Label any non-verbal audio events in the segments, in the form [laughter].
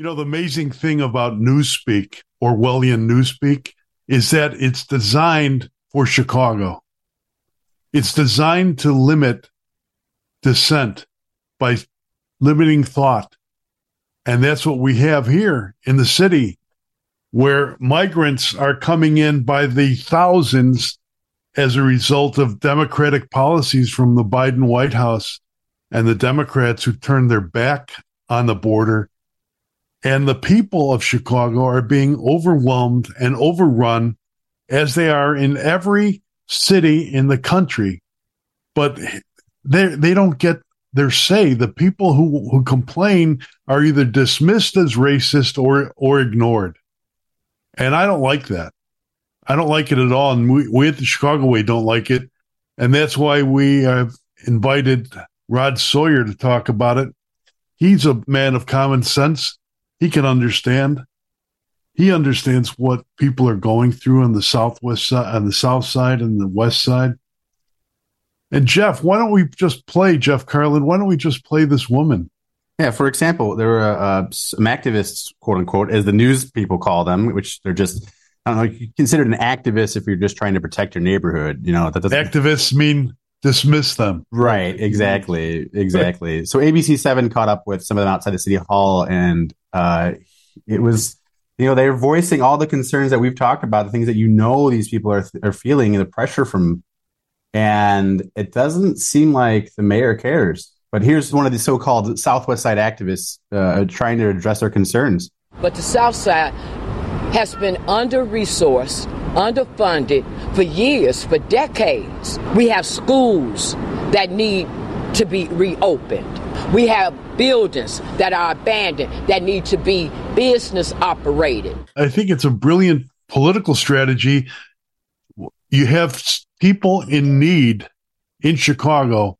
You know, the amazing thing about Newspeak, Orwellian Newspeak, is that it's designed for Chicago. It's designed to limit dissent by limiting thought. And that's what we have here in the city, where migrants are coming in by the thousands as a result of Democratic policies from the Biden White House and the Democrats who turned their back on the border and the people of Chicago are being overwhelmed and overrun as they are in every city in the country. But they they don't get their say. The people who, who complain are either dismissed as racist or or ignored. And I don't like that. I don't like it at all. And we, we at the Chicago Way don't like it. And that's why we have invited Rod Sawyer to talk about it. He's a man of common sense he can understand. He understands what people are going through on the southwest side, on the south side, and the west side. And Jeff, why don't we just play Jeff Carlin? Why don't we just play this woman? Yeah, for example, there were uh, some activists, quote unquote, as the news people call them, which they're just I don't know. You considered an activist if you're just trying to protect your neighborhood. You know that doesn't. Activists mean dismiss them. Right. Exactly. Exactly. so ABC Seven caught up with some of them outside the city hall, and uh, it was you know they're voicing all the concerns that we've talked about, the things that you know these people are are feeling, the pressure from, and it doesn't seem like the mayor cares. But here's one of the so-called Southwest Side activists uh, trying to address their concerns. But the South Side has been under resourced, underfunded for years, for decades. We have schools that need to be reopened. We have buildings that are abandoned that need to be business operated. I think it's a brilliant political strategy. You have people in need in Chicago,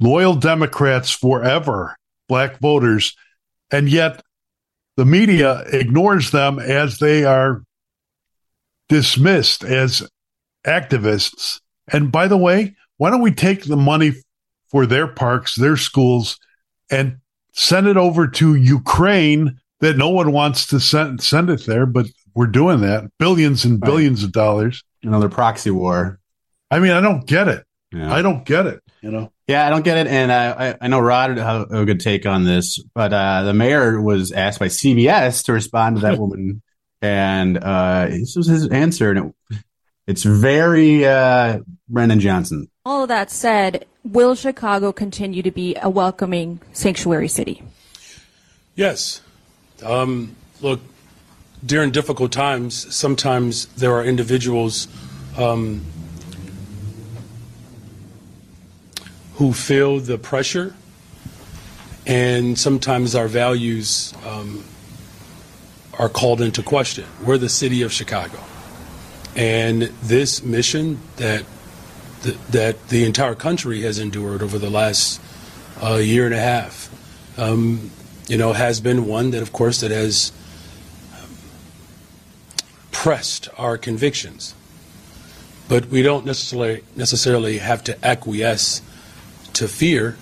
loyal Democrats forever, black voters, and yet the media ignores them as they are dismissed as activists. And by the way, why don't we take the money for their parks, their schools, and send it over to Ukraine that no one wants to send, send it there, but we're doing that. Billions and billions right. of dollars. Another proxy war. I mean, I don't get it. Yeah. I don't get it, you know? Yeah, I don't get it. And I, I know Rod had a good take on this, but uh, the mayor was asked by CBS to respond to that [laughs] woman. And uh, this was his answer. And it, it's very uh, Brandon Johnson. All of that said, will Chicago continue to be a welcoming sanctuary city? Yes. Um, look, during difficult times, sometimes there are individuals um, who feel the pressure, and sometimes our values um, are called into question. We're the city of Chicago, and this mission that the, that the entire country has endured over the last uh, year and a half, um, you know, has been one that, of course, that has pressed our convictions. But we don't necessarily necessarily have to acquiesce to fear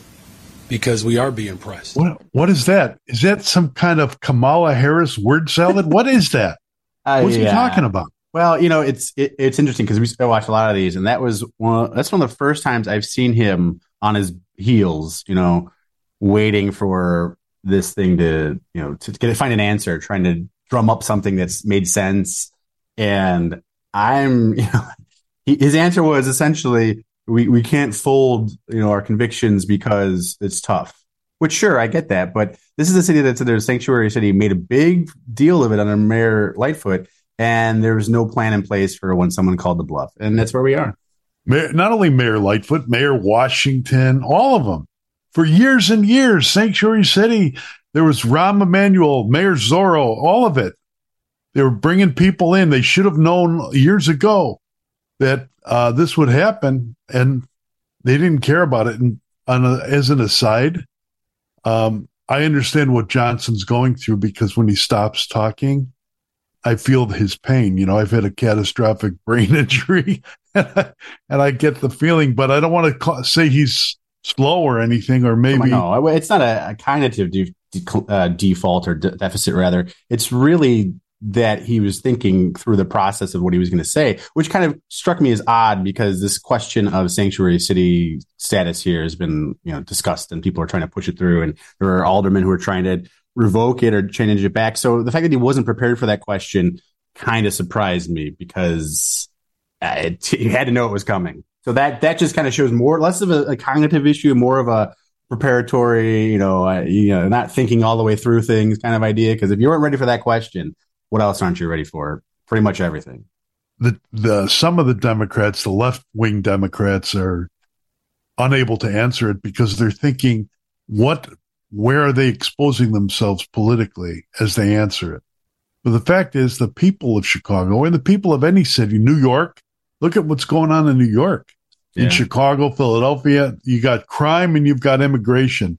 because we are being pressed. What, what is that? Is that some kind of Kamala Harris word salad? what is that? [laughs] Uh, What's yeah. he talking about? Well, you know, it's it, it's interesting because we still watch a lot of these, and that was one. That's one of the first times I've seen him on his heels. You know, waiting for this thing to you know to find an answer, trying to drum up something that's made sense. And I'm, [laughs] you know, he, his answer was essentially, we, we can't fold, you know, our convictions because it's tough. Which sure, I get that, but this is a city that's a sanctuary city, made a big deal of it under Mayor Lightfoot, and there was no plan in place for when someone called the bluff, and that's where we are. Mayor, not only Mayor Lightfoot, Mayor Washington, all of them. For years and years, Sanctuary City, there was Rahm Emanuel, Mayor Zorro, all of it. They were bringing people in. They should have known years ago that uh, this would happen, and they didn't care about it. And a, as an aside, um, I understand what Johnson's going through because when he stops talking, I feel his pain. You know, I've had a catastrophic [laughs] brain injury, and I, and I get the feeling, but I don't want to call, say he's slow or anything, or maybe no, it's not a, a cognitive uh, default or de- deficit rather. It's really that he was thinking through the process of what he was going to say, which kind of struck me as odd because this question of sanctuary city status here has been, you know, discussed and people are trying to push it through. And there are aldermen who are trying to revoke it or change it back. So the fact that he wasn't prepared for that question kind of surprised me because uh, it, he had to know it was coming. So that that just kind of shows more less of a, a cognitive issue, more of a preparatory, you know, uh, you know, not thinking all the way through things kind of idea. Because if you weren't ready for that question, what else aren't you ready for? Pretty much everything. The the some of the Democrats, the left wing Democrats, are unable to answer it because they're thinking, what, where are they exposing themselves politically as they answer it? But the fact is, the people of Chicago and the people of any city, New York, look at what's going on in New York, in Chicago, Philadelphia. You got crime and you've got immigration,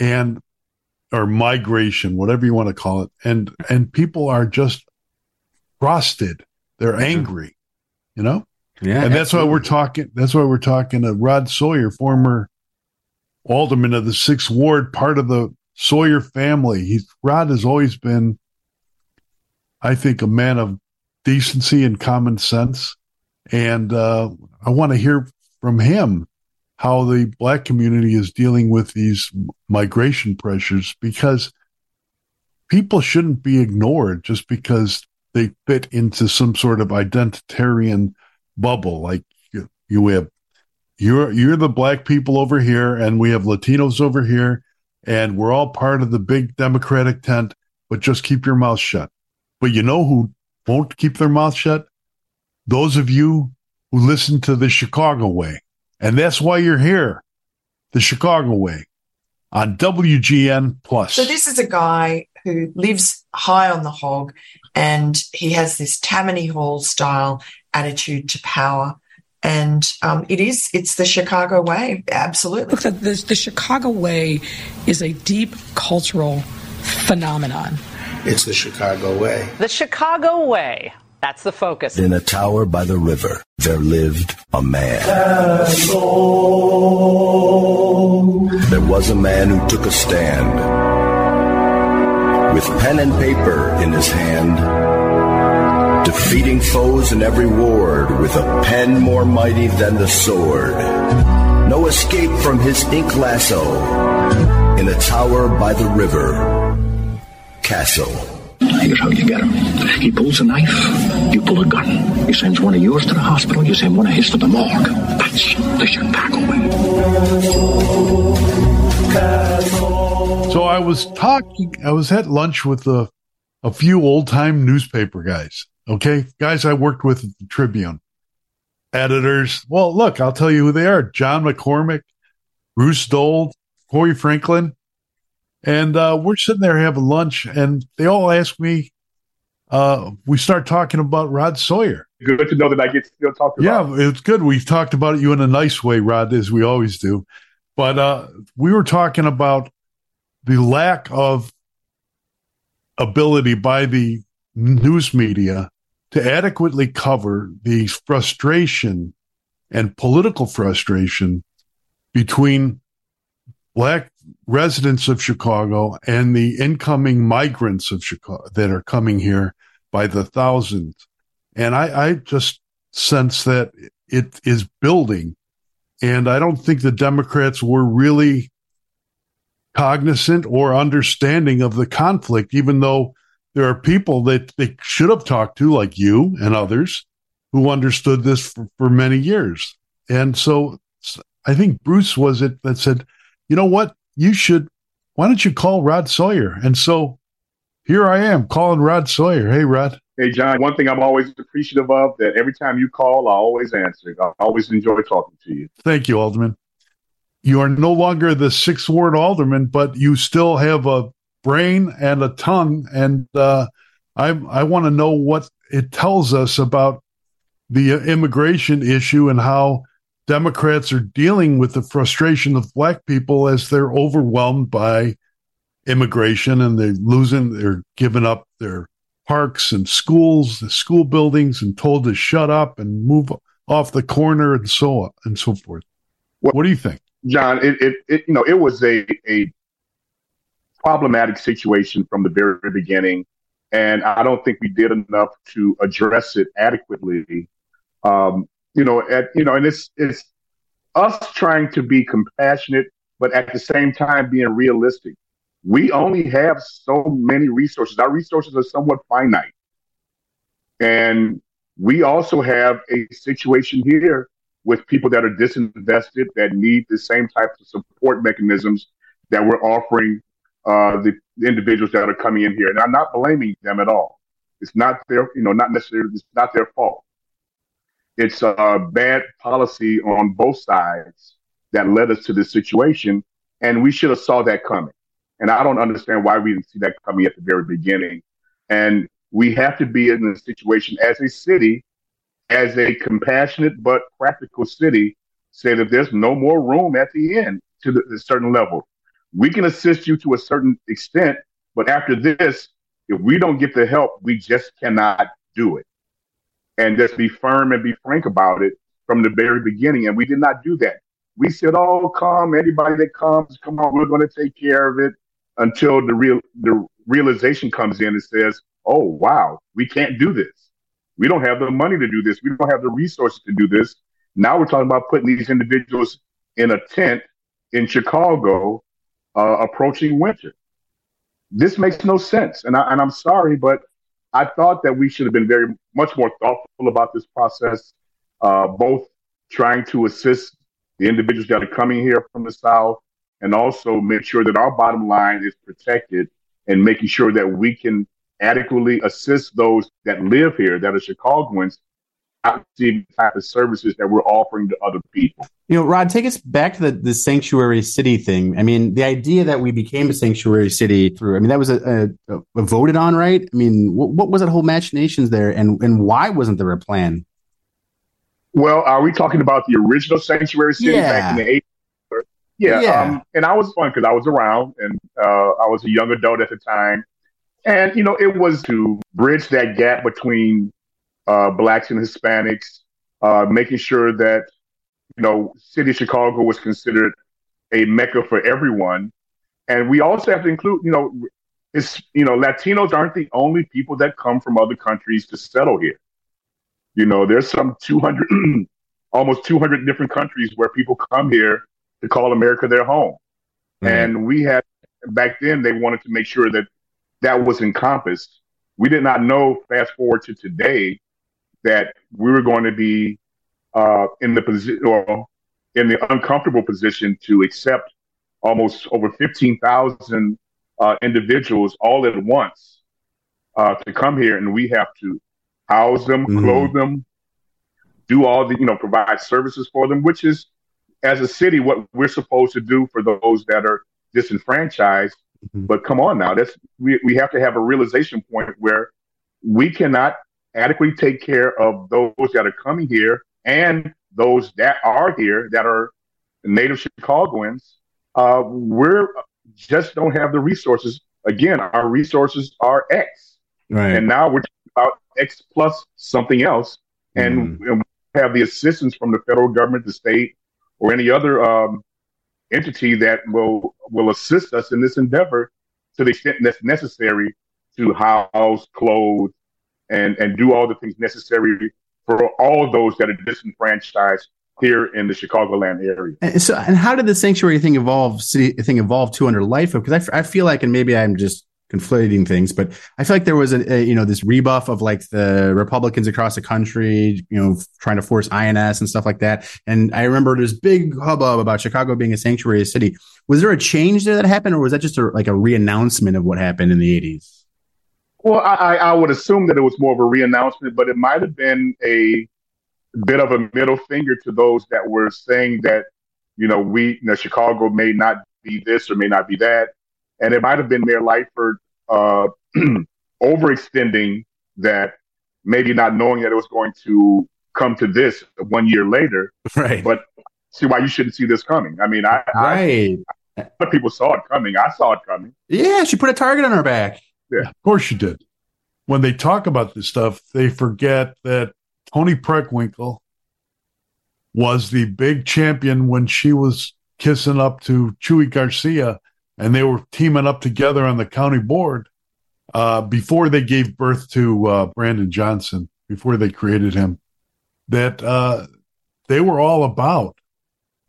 and or migration, whatever you want to call it, and and people are just frosted. They're angry, you know. Yeah, and that's why we're talking. That's why we're talking to Rod Sawyer, former alderman of the Sixth Ward, part of the Sawyer family. He's Rod has always been, I think, a man of decency and common sense, and uh, I want to hear from him how the black community is dealing with these migration pressures because people shouldn't be ignored just because they fit into some sort of identitarian bubble. Like you, you have, you're, you're the black people over here and we have Latinos over here and we're all part of the big democratic tent, but just keep your mouth shut. But you know who won't keep their mouth shut? Those of you who listen to the Chicago way. And that's why you're here, the Chicago way on WGN Plus. So this is a guy who lives high on the hog and he has this Tammany Hall style attitude to power. And um, it is, it's the Chicago way. Absolutely. Look, the, the, the Chicago way is a deep cultural phenomenon. It's the Chicago way. The Chicago way. That's the focus. In a tower by the river, there lived a man. There was a man who took a stand. With pen and paper in his hand, defeating foes in every ward with a pen more mighty than the sword. No escape from his ink lasso. In a tower by the river, Castle. Here's how you get him. He pulls a knife, you pull a gun. He sends one of yours to the hospital, you send one of his to the morgue. That's the Chicago way. So I was talking, I was at lunch with a, a few old time newspaper guys. Okay. Guys I worked with the Tribune. Editors. Well, look, I'll tell you who they are. John McCormick, Bruce Dold, Cory Franklin, and uh, we're sitting there having lunch, and they all ask me. Uh, we start talking about Rod Sawyer. Good to know that I get to talk about. Yeah, it's good. We've talked about you in a nice way, Rod, as we always do. But uh, we were talking about the lack of ability by the news media to adequately cover the frustration and political frustration between black residents of Chicago and the incoming migrants of Chicago that are coming here by the thousands. And I, I just sense that it is building. And I don't think the Democrats were really cognizant or understanding of the conflict, even though there are people that they should have talked to, like you and others, who understood this for, for many years. And so I think Bruce was it that said, you know what? You should, why don't you call Rod Sawyer? And so here I am calling Rod Sawyer. Hey, Rod. Hey, John, one thing I'm always appreciative of that every time you call, I always answer. I always enjoy talking to you. Thank you, Alderman. You are no longer the sixth ward alderman, but you still have a brain and a tongue. And uh, I, I want to know what it tells us about the immigration issue and how Democrats are dealing with the frustration of black people as they're overwhelmed by immigration and they're losing, they're giving up their parks and schools, the school buildings, and told to shut up and move off the corner and so on and so forth. What, do you think, John? It, it, it, you know, it was a a problematic situation from the very beginning. And I don't think we did enough to address it adequately. Um, you know, at, you know, and it's, it's us trying to be compassionate, but at the same time being realistic. We only have so many resources. Our resources are somewhat finite. And we also have a situation here with people that are disinvested that need the same types of support mechanisms that we're offering uh, the, the, individuals that are coming in here. And I'm not blaming them at all. It's not their, you know, not necessarily, it's not their fault. It's a bad policy on both sides that led us to this situation. And we should have saw that coming. And I don't understand why we didn't see that coming at the very beginning. And we have to be in a situation as a city, as a compassionate but practical city, say that there's no more room at the end to the, a certain level. We can assist you to a certain extent, but after this, if we don't get the help, we just cannot do it. And just be firm and be frank about it from the very beginning. And we did not do that. We said, "Oh, come anybody that comes, come on, we're going to take care of it." Until the real the realization comes in and says, "Oh, wow, we can't do this. We don't have the money to do this. We don't have the resources to do this." Now we're talking about putting these individuals in a tent in Chicago uh, approaching winter. This makes no sense. And, I, and I'm sorry, but I thought that we should have been very much more thoughtful about this process, uh, both trying to assist the individuals that are coming here from the South and also make sure that our bottom line is protected and making sure that we can adequately assist those that live here, that are Chicagoans, the type of services that we're offering to other people. You know, Rod, take us back to the, the sanctuary city thing. I mean, the idea that we became a sanctuary city through, I mean, that was a, a, a voted on, right? I mean, what, what, was that whole machinations there and, and why wasn't there a plan? Well, are we talking about the original sanctuary city yeah. back in the 80s? Yeah. yeah. Um, and I was fun because I was around and uh, I was a young adult at the time. And, you know, it was to bridge that gap between uh, blacks and Hispanics, uh, making sure that you know city of Chicago was considered a mecca for everyone, and we also have to include you know it's you know Latinos aren't the only people that come from other countries to settle here. You know, there's some 200, [clears throat] almost 200 different countries where people come here to call America their home, mm-hmm. and we had back then they wanted to make sure that that was encompassed. We did not know. Fast forward to today, that we were going to be uh, in the position or in the uncomfortable position to accept almost over 15,000 uh, individuals all at once uh, to come here, and we have to house them, mm. clothe them, do all the you know provide services for them, which is as a city what we're supposed to do for those that are disenfranchised. Mm-hmm. But come on now, that's we, we have to have a realization point where we cannot adequately take care of those that are coming here and those that are here that are native Chicagoans, uh, we're just don't have the resources. Again, our resources are X, right. and now we're talking about X plus something else, and, mm. and we have the assistance from the federal government, the state, or any other um, entity that will will assist us in this endeavor to the extent that's necessary to house, clothe, and and do all the things necessary for all those that are disenfranchised here in the Chicagoland area. And so, and how did the sanctuary thing evolve? City thing evolve to under life? Because I, I feel like, and maybe I'm just conflating things, but I feel like there was a, a, you know this rebuff of like the Republicans across the country, you know, trying to force INS and stuff like that. And I remember this big hubbub about Chicago being a sanctuary city. Was there a change there that happened, or was that just a, like a reannouncement of what happened in the 80s? Well, I, I would assume that it was more of a reannouncement, but it might have been a bit of a middle finger to those that were saying that, you know, we, you know, Chicago may not be this or may not be that. And it might have been Mayor Lightfoot uh, [clears throat] overextending that, maybe not knowing that it was going to come to this one year later. Right. But see why you shouldn't see this coming. I mean, I, right. I, a lot of people saw it coming. I saw it coming. Yeah, she put a target on her back. Yeah. Of course you did. When they talk about this stuff, they forget that Toni Preckwinkle was the big champion when she was kissing up to Chuy Garcia and they were teaming up together on the county board uh, before they gave birth to uh, Brandon Johnson, before they created him, that uh, they were all about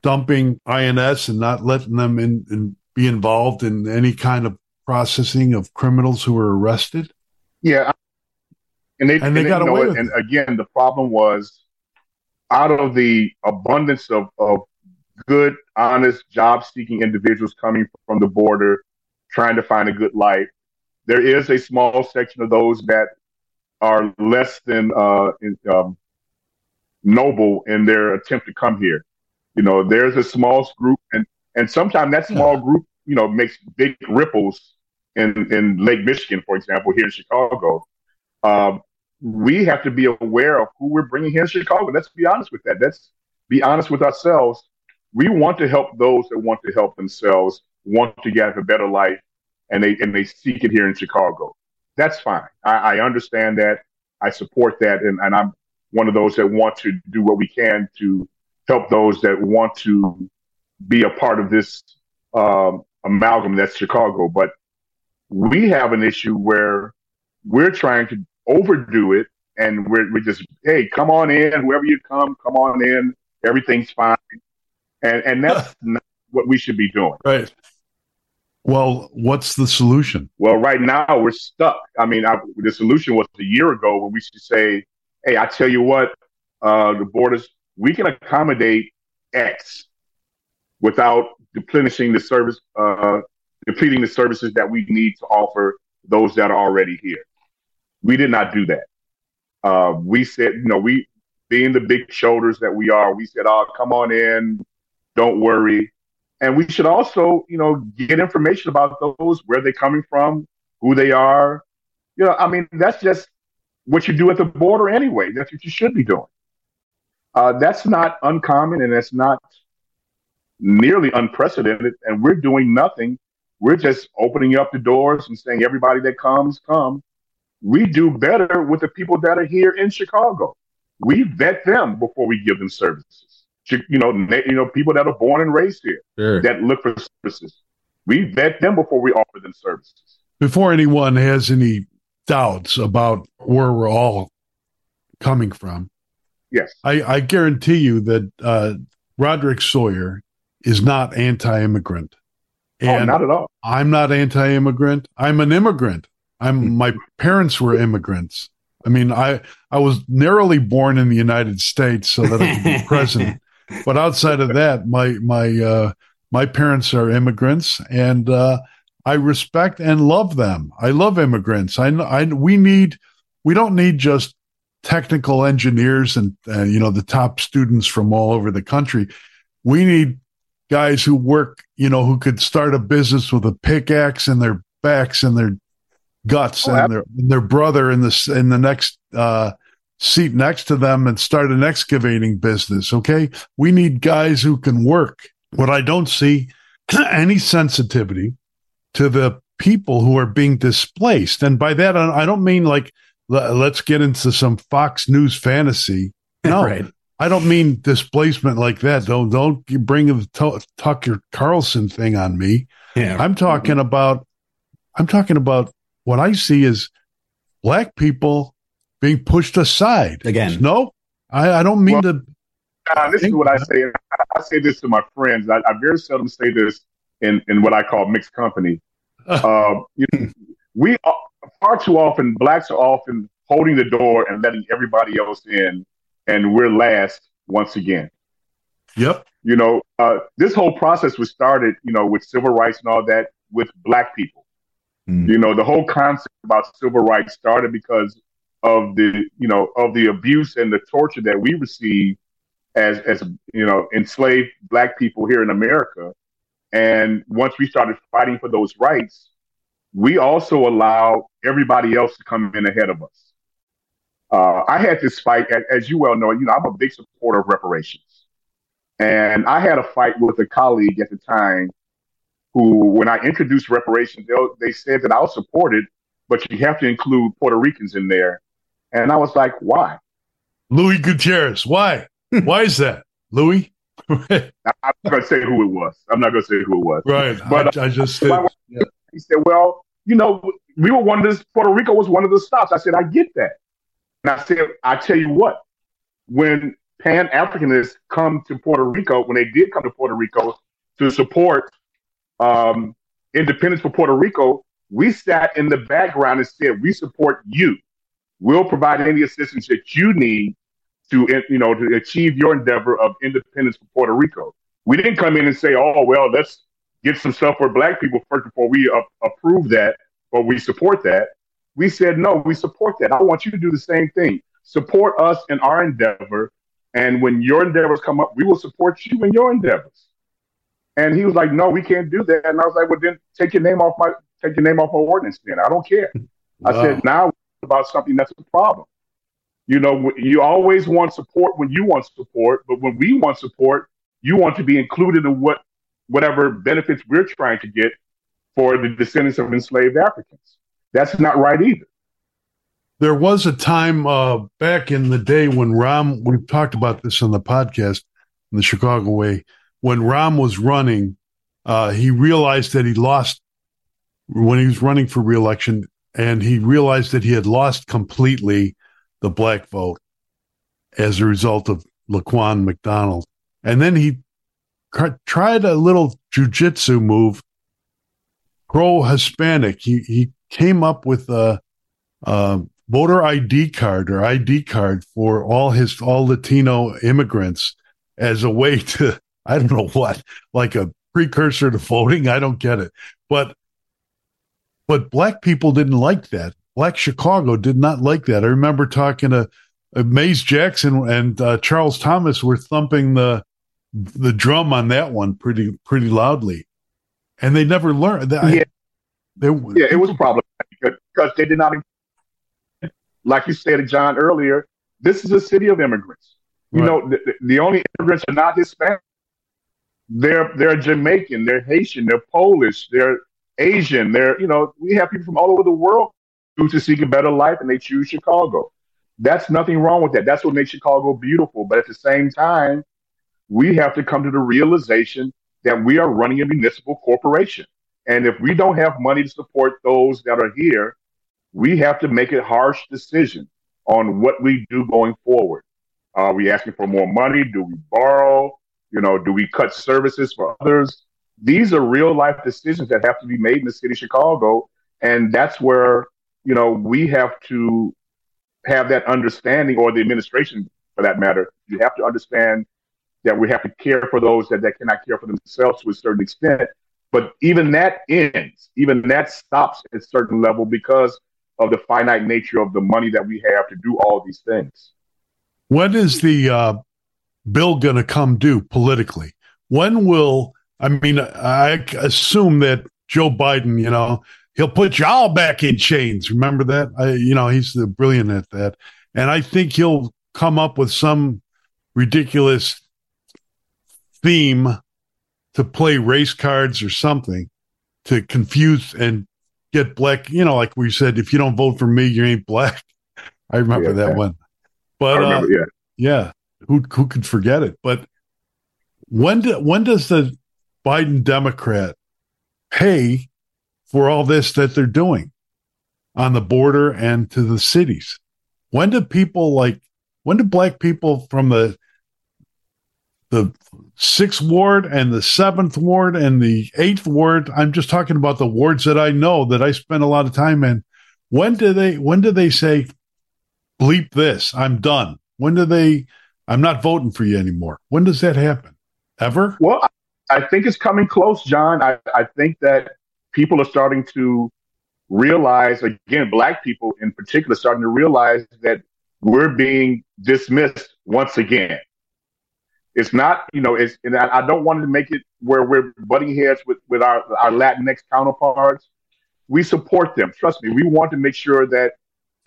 dumping INS and not letting them in, in, be involved in any kind of processing of criminals who were arrested. Yeah, and they and they, and got away with And it. again, the problem was out of the abundance of, of good, honest, job seeking individuals coming from the border, trying to find a good life. There is a small section of those that are less than uh, in, um, noble in their attempt to come here. You know, there's a small group, and and sometimes that small group, you know, makes big ripples in in Lake Michigan, for example, here in Chicago. Um, we have to be aware of who we're bringing here in Chicago. Let's be honest with that. Let's be honest with ourselves. We want to help those that want to help themselves, want to get a better life, and they and they seek it here in Chicago. That's fine. I, I understand that. I support that, and, and I'm one of those that want to do what we can to help those that want to be a part of this um, amalgam that's Chicago. But we have an issue where we're trying to overdo it, and we're, we just hey, come on in, whoever you come, come on in, everything's fine, and and that's not what we should be doing. Right. Well, what's the solution? Well, right now we're stuck. I mean, I, the solution was a year ago when we should say, "Hey, I tell you what, uh, the borders we can accommodate X without depleting the service, uh, depleting the services that we need to offer those that are already here." We did not do that. Uh, we said, you know, we being the big shoulders that we are, we said, "Oh, come on in, don't worry." And we should also, you know, get information about those, where they're coming from, who they are. You know, I mean, that's just what you do at the border anyway. That's what you should be doing. Uh, that's not uncommon and that's not nearly unprecedented. And we're doing nothing. We're just opening up the doors and saying, everybody that comes, come. We do better with the people that are here in Chicago. We vet them before we give them services you know, you know, people that are born and raised here Sure. that look for services. We vet them before we offer them services. Before anyone has any doubts about where we're all coming from, Yes. I, I guarantee you that uh, Roderick Sawyer is not anti-immigrant. Oh, not at all. I'm not anti-immigrant. I'm an immigrant. I'm my parents were immigrants. I mean, I I was narrowly born in the United States so that I could be [laughs] president. But outside of that, my my uh, my parents are immigrants, and uh, I respect and love them. I love immigrants. I, I we need we don't need just technical engineers and uh, you know the top students from all over the country. We need guys who work, you know, who could start a business with a pickaxe in their backs and their guts Oh, and their and their brother in the in the next uh, seat next to them and start an excavating business. Okay, we need guys who can work. What I don't see [clears throat] any sensitivity to the people who are being displaced, and by that I don't mean like let's get into some Fox News fantasy. [laughs] No, Right. I don't mean displacement like that. Don't don't bring the Tu- Tucker Carlson thing on me. Yeah. I'm talking about I'm talking about what I see is black people being pushed aside. Again. No, I, I don't mean to Uh, this is what I say. I, I say this to my friends. I, I very seldom say this in, in what I call mixed company. [laughs] Uh, you know, we are, far too often blacks are often holding the door and letting everybody else in, and we're last once again. Yep. You know, uh, this whole process was started, you know, with civil rights and all that with black people. Mm. You know, the whole concept about civil rights started because of the, you know, of the abuse and the torture that we received as, as you know, enslaved black people here in America. And once we started fighting for those rights, we also allowed everybody else to come in ahead of us. Uh, I had this fight, as you well know, you know, I'm a big supporter of reparations. And I had a fight with a colleague at the time who, when I introduced reparations, they, they said that I'll support it, but you have to include Puerto Ricans in there. And I was like, why? Luis Gutierrez. Why? [laughs] Why is that, Luis? I'm not going to say who it was. I'm not going to say who it was. Right. But I, I just uh, said, he said, "Well, you know, we were one of this. Puerto Rico was one of the stops." I said, "I get that," and I said, "I tell you what, when Pan Africanists come to Puerto Rico, when they did come to Puerto Rico to support um, independence for Puerto Rico, we sat in the background and said, "We support you. We'll provide any assistance that you need to, you know, to achieve your endeavor of independence for Puerto Rico." We didn't come in and say, "Oh, well, let's get some stuff for Black people first before we uh, approve that or we support that." We said, "No, we support that. I want you to do the same thing. Support us in our endeavor." And when your endeavors come up, we will support you in your endeavors. And he was like, "No, we can't do that." And I was like, "Well, then take your name off my take your name off my ordinance. Then I don't care." Wow. I said, "Now about something that's a problem." You know, you always want support when you want support, but when we want support, you want to be included in what whatever benefits we're trying to get for the descendants of enslaved Africans. That's not right either. There was a time uh, back in the day when Rahm, we've talked about this on the podcast, in the Chicago way, when Rahm was running, uh, he realized that he lost when he was running for reelection, and he realized that he had lost completely the black vote as a result of Laquan McDonald. And then he tried a little jujitsu move, pro Hispanic. He, he came up with a, a voter ID card or ID card for all his, all Latino immigrants as a way to, I don't know what, like a precursor to voting. I don't get it. But, but black people didn't like that. Black Chicago did not like that. I remember talking to uh, Mays Jackson and uh, Charles Thomas were thumping the the drum on that one pretty pretty loudly, and they never learned that. Yeah, they, yeah, it was problematic because they did not. Like you said, John earlier, this is a city of immigrants. You Right. know, the, the only immigrants are not Hispanic. They're they're Jamaican, they're Haitian, they're Polish, they're Asian. They're you know we have people from all over the world who to seek a better life, and they choose Chicago. That's nothing wrong with that. That's what makes Chicago beautiful. But at the same time, we have to come to the realization that we are running a municipal corporation. And if we don't have money to support those that are here, we have to make a harsh decision on what we do going forward. Are we asking for more money? Do we borrow? You know, do we cut services for others? These are real life decisions that have to be made in the city of Chicago. And that's where, you know, we have to have that understanding, or the administration for that matter. You have to understand that we have to care for those that, that cannot care for themselves to a certain extent. But even that ends, even that stops at a certain level because of the finite nature of the money that we have to do all these things. When is the uh, bill going to come due politically? When will, I mean, I assume that Joe Biden, you know, he'll put y'all back in chains. Remember that? I, you know, he's the brilliant at that. And I think he'll come up with some ridiculous theme to play race cards or something to confuse and get black. You know, like we said, if you don't vote for me, you ain't black. [laughs] I remember Yeah. that one. But remember, uh, yeah. yeah, who who could forget it? But when do, when does the Biden Democrat pay for all this that they're doing on the border and to the cities? When do people like when do black people from the the sixth ward and the seventh ward and the eighth ward? I'm just talking about the wards that I know that I spend a lot of time in. When do they when do they say bleep this? I'm done. When do they I'm not voting for you anymore? When does that happen? Ever? Well, I- think it's coming close, John. I, I think that people are starting to realize, again, black people in particular, starting to realize that we're being dismissed once again. It's not, you know, it's, and I, I don't want to make it where we're butting heads with, with our, our Latinx counterparts. We support them. Trust me, we want to make sure that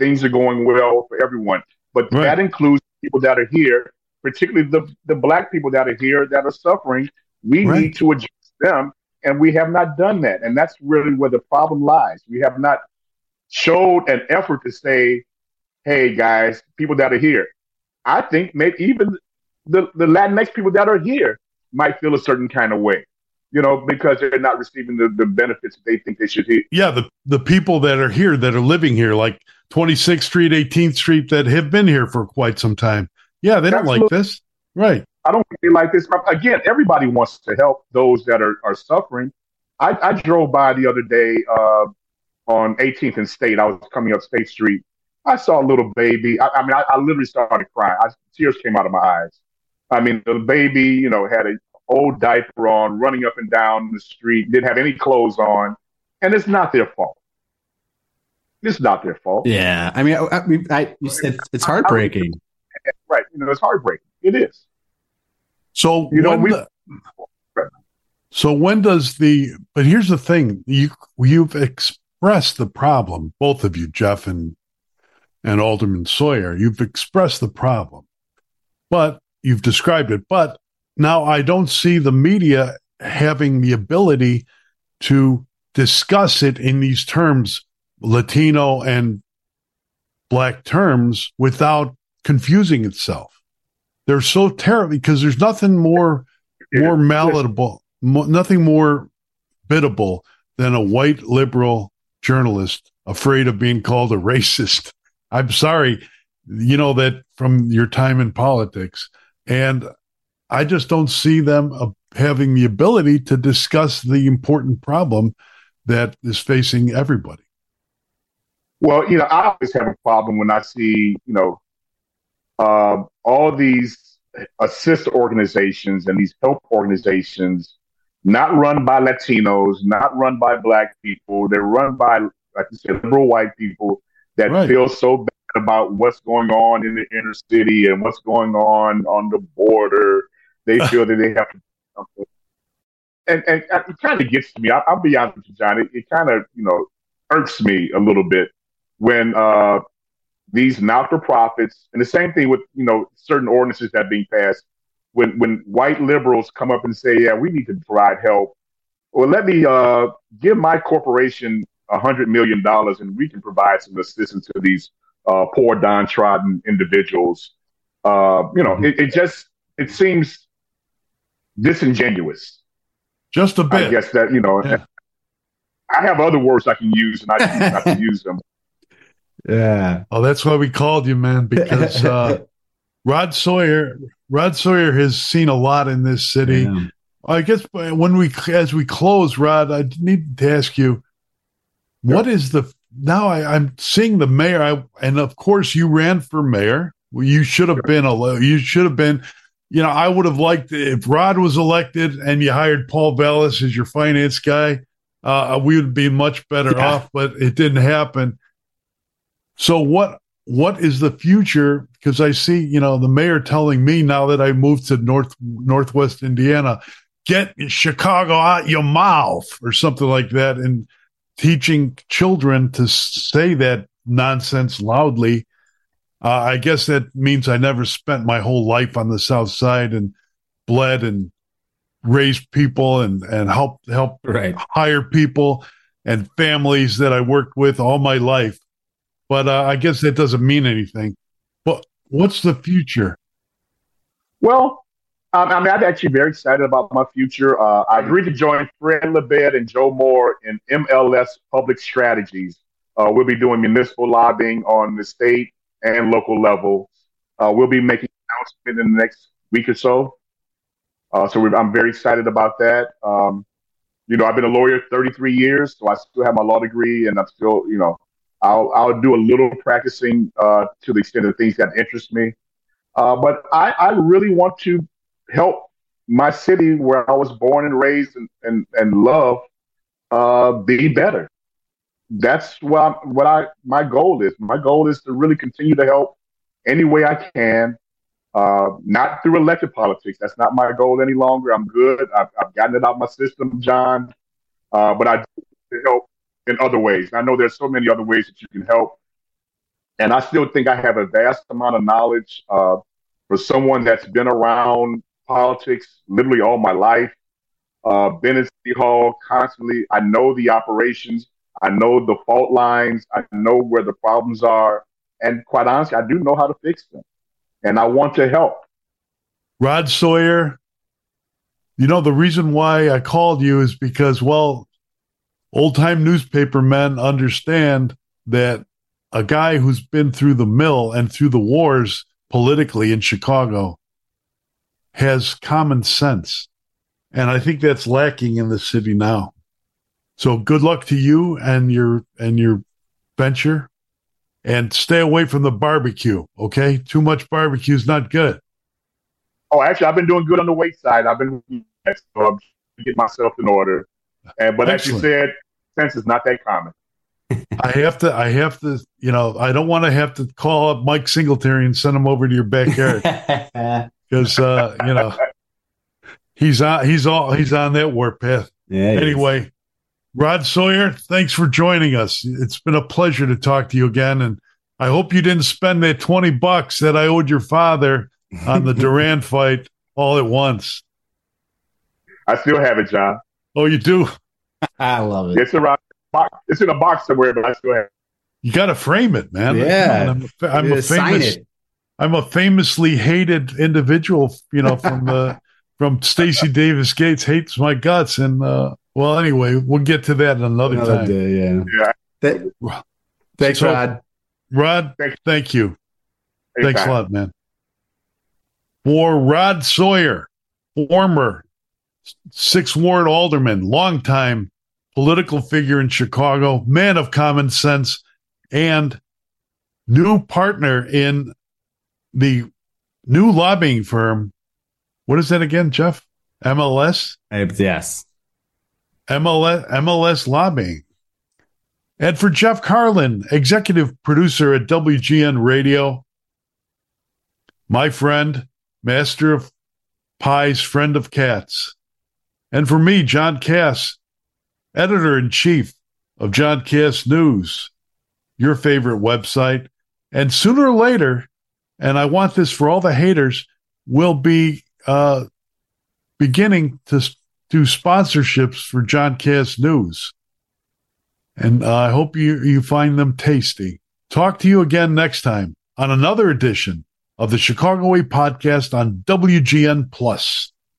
things are going well for everyone. But Right. that includes people that are here, particularly the, the black people that are here that are suffering. We Right. need to address them, and we have not done that. And that's really where the problem lies. We have not showed an effort to say, hey, guys, people that are here. I think maybe even the, the Latinx people that are here might feel a certain kind of way, you know, because they're not receiving the, the benefits that they think they should hit. Yeah, the the people that are here that are living here, like 26th Street, 18th Street, that have been here for quite some time. Yeah, they don't like this, right? I don't think they like this. Again, everybody wants to help those that are, are suffering. I, I drove by the other day uh, on 18th and State. I was coming up State Street. I saw a little baby. I, I mean, I, I, literally started crying. I, tears came out of my eyes. I mean, the baby, you know, had an old diaper on, running up and down the street, didn't have any clothes on, and it's not their fault. It's not their fault. Yeah, I mean, I, I, you said it's heartbreaking. right, you know, it's heartbreaking. It is. So you know, we, the, so when does the? But here's the thing: you you've expressed the problem, both of you, Jeff and and Alderman Sawyer. You've expressed the problem, but you've described it. But now I don't see the media having the ability to discuss it in these terms, Latino and black terms, without confusing itself. They're so terrible because there's nothing more more malleable, nothing more biddable than a white liberal journalist afraid of being called a racist. [laughs] I'm sorry, you know that from your time in politics, and I just don't see them uh, having the ability to discuss the important problem that is facing everybody. Well, you know, I always have a problem when I see, you know, uh, all these assist organizations and these help organizations not run by Latinos, not run by black people. They're run by, like you said, liberal white people that right. feel so bad about what's going on in the inner city and what's going on on the border. They [laughs] feel that they have to. And, and it kind of gets to me. I, will be honest with you, John. It, it kind of, you know, irks me a little bit when uh, these not-for-profits, and the same thing with you know certain ordinances that are being passed, when when white liberals come up and say, "Yeah, we need to provide help," well, let me uh, give my corporation a hundred million dollars, and we can provide some assistance to these uh, poor, downtrodden individuals. Uh, you know, it, it, just it seems disingenuous. Just a bit. I guess that you know. Yeah. I have other words I can use, and I choose not to use them. Yeah. Oh, that's why we called you, man, because uh, [laughs] Rod Sawyer, Rod Sawyer has seen a lot in this city. Yeah. I guess when we, as we close, Rod, I need to ask you, what is the now? I, am seeing the mayor, I, and of course, you ran for mayor. Well, you should have been a, you should have been. You know, I would have liked if Rod was elected and you hired Paul Vallas as your finance guy. Uh, we would be much better yeah. off, but it didn't happen. So what what is the future? Because I see, you know, the mayor telling me now that I moved to North Northwest Indiana, get Chicago out your mouth or something like that, and teaching children to say that nonsense loudly. Uh, I guess that means I never spent my whole life on the South Side and bled and raised people and and help help right. hire people and families that I worked with all my life but uh, I guess that doesn't mean anything. But what's the future? Well, um, I mean, I'm actually very excited about my future. Uh, I agreed to join Fred Lebed and Joe Moore in MLS Public Strategies. Uh, we'll be doing municipal lobbying on the state and local level. Uh, we'll be making announcement in the next week or so. Uh, so I'm very excited about that. Um, you know, I've been a lawyer 33 years, so I still have my law degree, and I'm still, you know, I'll I'll do a little practicing uh, to the extent of things that interest me. Uh, but I, I really want to help my city where I was born and raised and and, and love uh, be better. That's what i what I my goal is. My goal is to really continue to help any way I can. Uh, not through elected politics. That's not my goal any longer. I'm good. I've, I've gotten it out my system, John. Uh, but I do help in other ways. I know there's so many other ways that you can help. And I still think I have a vast amount of knowledge uh, for someone that's been around politics literally all my life, uh, been in City Hall constantly. I know the operations. I know the fault lines. I know where the problems are. And quite honestly, I do know how to fix them. And I want to help. Rod Sawyer, You know, the reason why I called you is because, well, old time newspaper men understand that a guy who's been through the mill and through the wars politically in Chicago has common sense. And I think that's lacking in the city now. So good luck to you and your and your venture. And stay away from the barbecue, okay? Too much barbecue is not good. Oh, actually, I've been doing good on the weight side. I've been so I'm get myself in order. And but Excellent. as you said, sense is not that common. [laughs] I have to, I have to, you know, I don't want to have to call up Mike Singletary and send him over to your backyard [laughs] because, uh, you know, he's on, he's all, he's on that warpath. Yeah. Anyway, is. Rod Sawyer, thanks for joining us. It's been a pleasure to talk to you again, and I hope you didn't spend that twenty bucks that I owed your father on the [laughs] Duran fight all at once. I still have it, John. Oh, you do? [laughs] I love it. It's around. It's in a box somewhere, but I still have. It. You got to frame it, man. Yeah, I'm a, I'm a famous. I'm a famously hated individual, you know, from the [laughs] from Stacy Davis Gates hates my guts, and uh, well, anyway, we'll get to that another, another time. Day, yeah. Yeah. Th- thanks, so, Rod. Rod, thank, thank you. Thanks, Thanks a lot, man. For Rod Sawyer, former sixth ward alderman, longtime political figure in Chicago, man of common sense, and new partner in the new lobbying firm. What is that again, Jeff? MLS? Yes. MLS, MLS lobbying. And for Jeff Carlin, executive producer at WGN Radio, my friend, master of pies, friend of cats. And for me, John Kass, editor in chief of John Kass News, your favorite website. And sooner or later, and I want this for all the haters, will be uh, beginning to do sponsorships for John Kass News. And uh, I hope you, you find them tasty. Talk to you again next time on another edition of the Chicago Way podcast on WGN Plus.